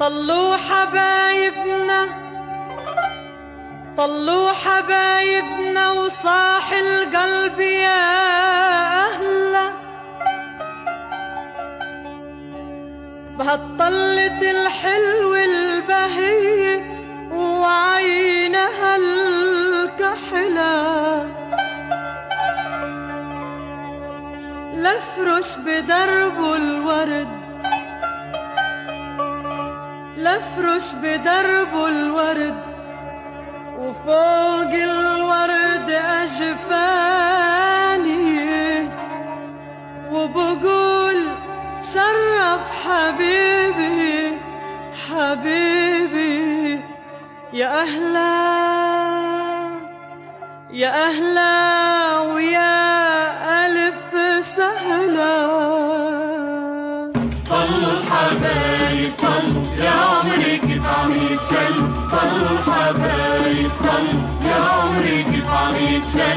طلوا حبايبنا طلوا حبايبنا وصاح القلب يا أهلا بهالطلة الحلو البهية وعينها الكحلة. لفرش بدرب الورد لفرش بدرب الورد وفوق الورد أجفاني. وبقول شرف حبيبي حبيبي يا أهلا يا أهلا.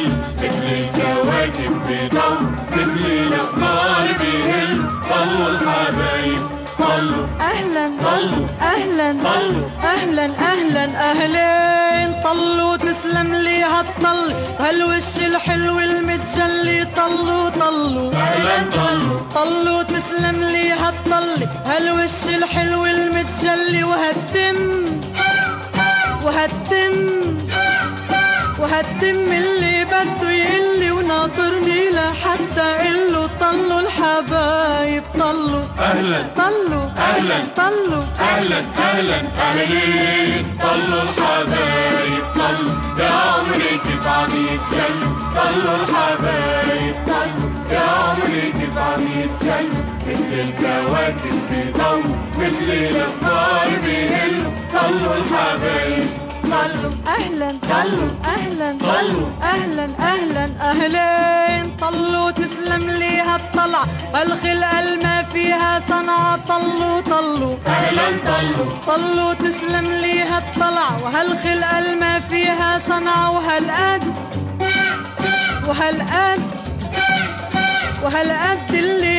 يتشلوا مثل الكواكب بضو مثل الأقمار بيهل. طلوا الحبايب طلوا. أهلا طلوا. أهلا طلوا. أهلا أهلا. أهلين طلوا تسلم لي هالطل. هالوش الحلو المتجلي. طلوا طلوا. أهلا طلوا. طلوا تسلم لي هالطل. هالوش الحلو المتجلي. وهالدم وهالدم وهالدم اللي بده يقلي وناطرني لحتى قله طلوا الحبايب. طلوا. أهلا. طلوا. أهلا. طلوا. أهلا. أهلا. أهلين. طلوا الحبايب. طلوا. يا عمري كيف عم يتجلوا طلوا الحبايب. طلوا. يا عمري كيف عم يتجلوا مثل الكواكب بضو مثل الأخبار بيهلوا. طلوا الحبايب. طلوا. أهلا طلوا. أهلا طلوا. أهلا أهلا. أهلين طلوا. تسلم لي هالطلع هالخلقه ما فيها صنعه طلوا طلوا. أهلا طلوا. طلوا. تسلم لي هالطلع وهالخلقه ما فيها صنعه وهالقد وهالقد وهالقد اللي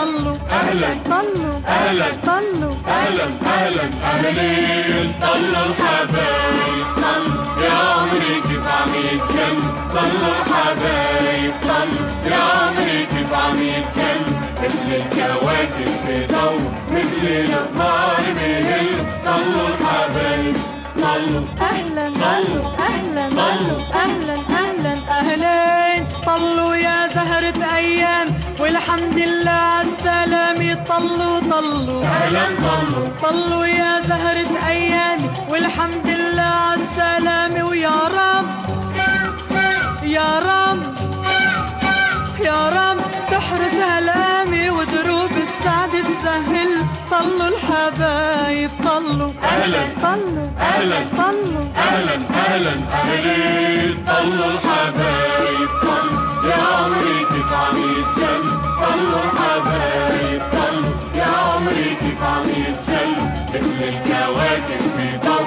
طلوا أهلا. طلوا أهلا. طلوا أهلا أهلا أهلين طلوا الحبايب طلوا يا عمري كيف عم يتجلوا طلوا الحبايب طلوا يا عمري كيف عم يتجلوا مثل الكواكب بضو مثل الأقمار بيهلوا طلوا الحبايب طلوا أهلا طلوا. أهلا طلوا. أهلا والحمد لله عالسلامة طلوا طلوا أهلا طلوا طلوا يا زهرة ايامي والحمد لله عالسلامة ويا رب. يا رب. يا رب. تحرس هالامي ودروب السعد تسهل. طلوا الحبايب طلوا أهلا. طلوا أهلا. طلوا أهلا. أهلا. أهلين طلوا الحبايب. مثل الكواكب بضو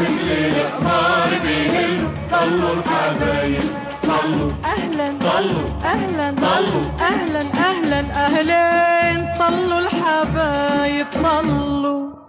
مثل الأقمار بيهلوا طلوا الحبايب طلوا. أهلا طلوا. أهلا طلوا. أهلا أهلا. أهلين طلوا الحبايب طلوا.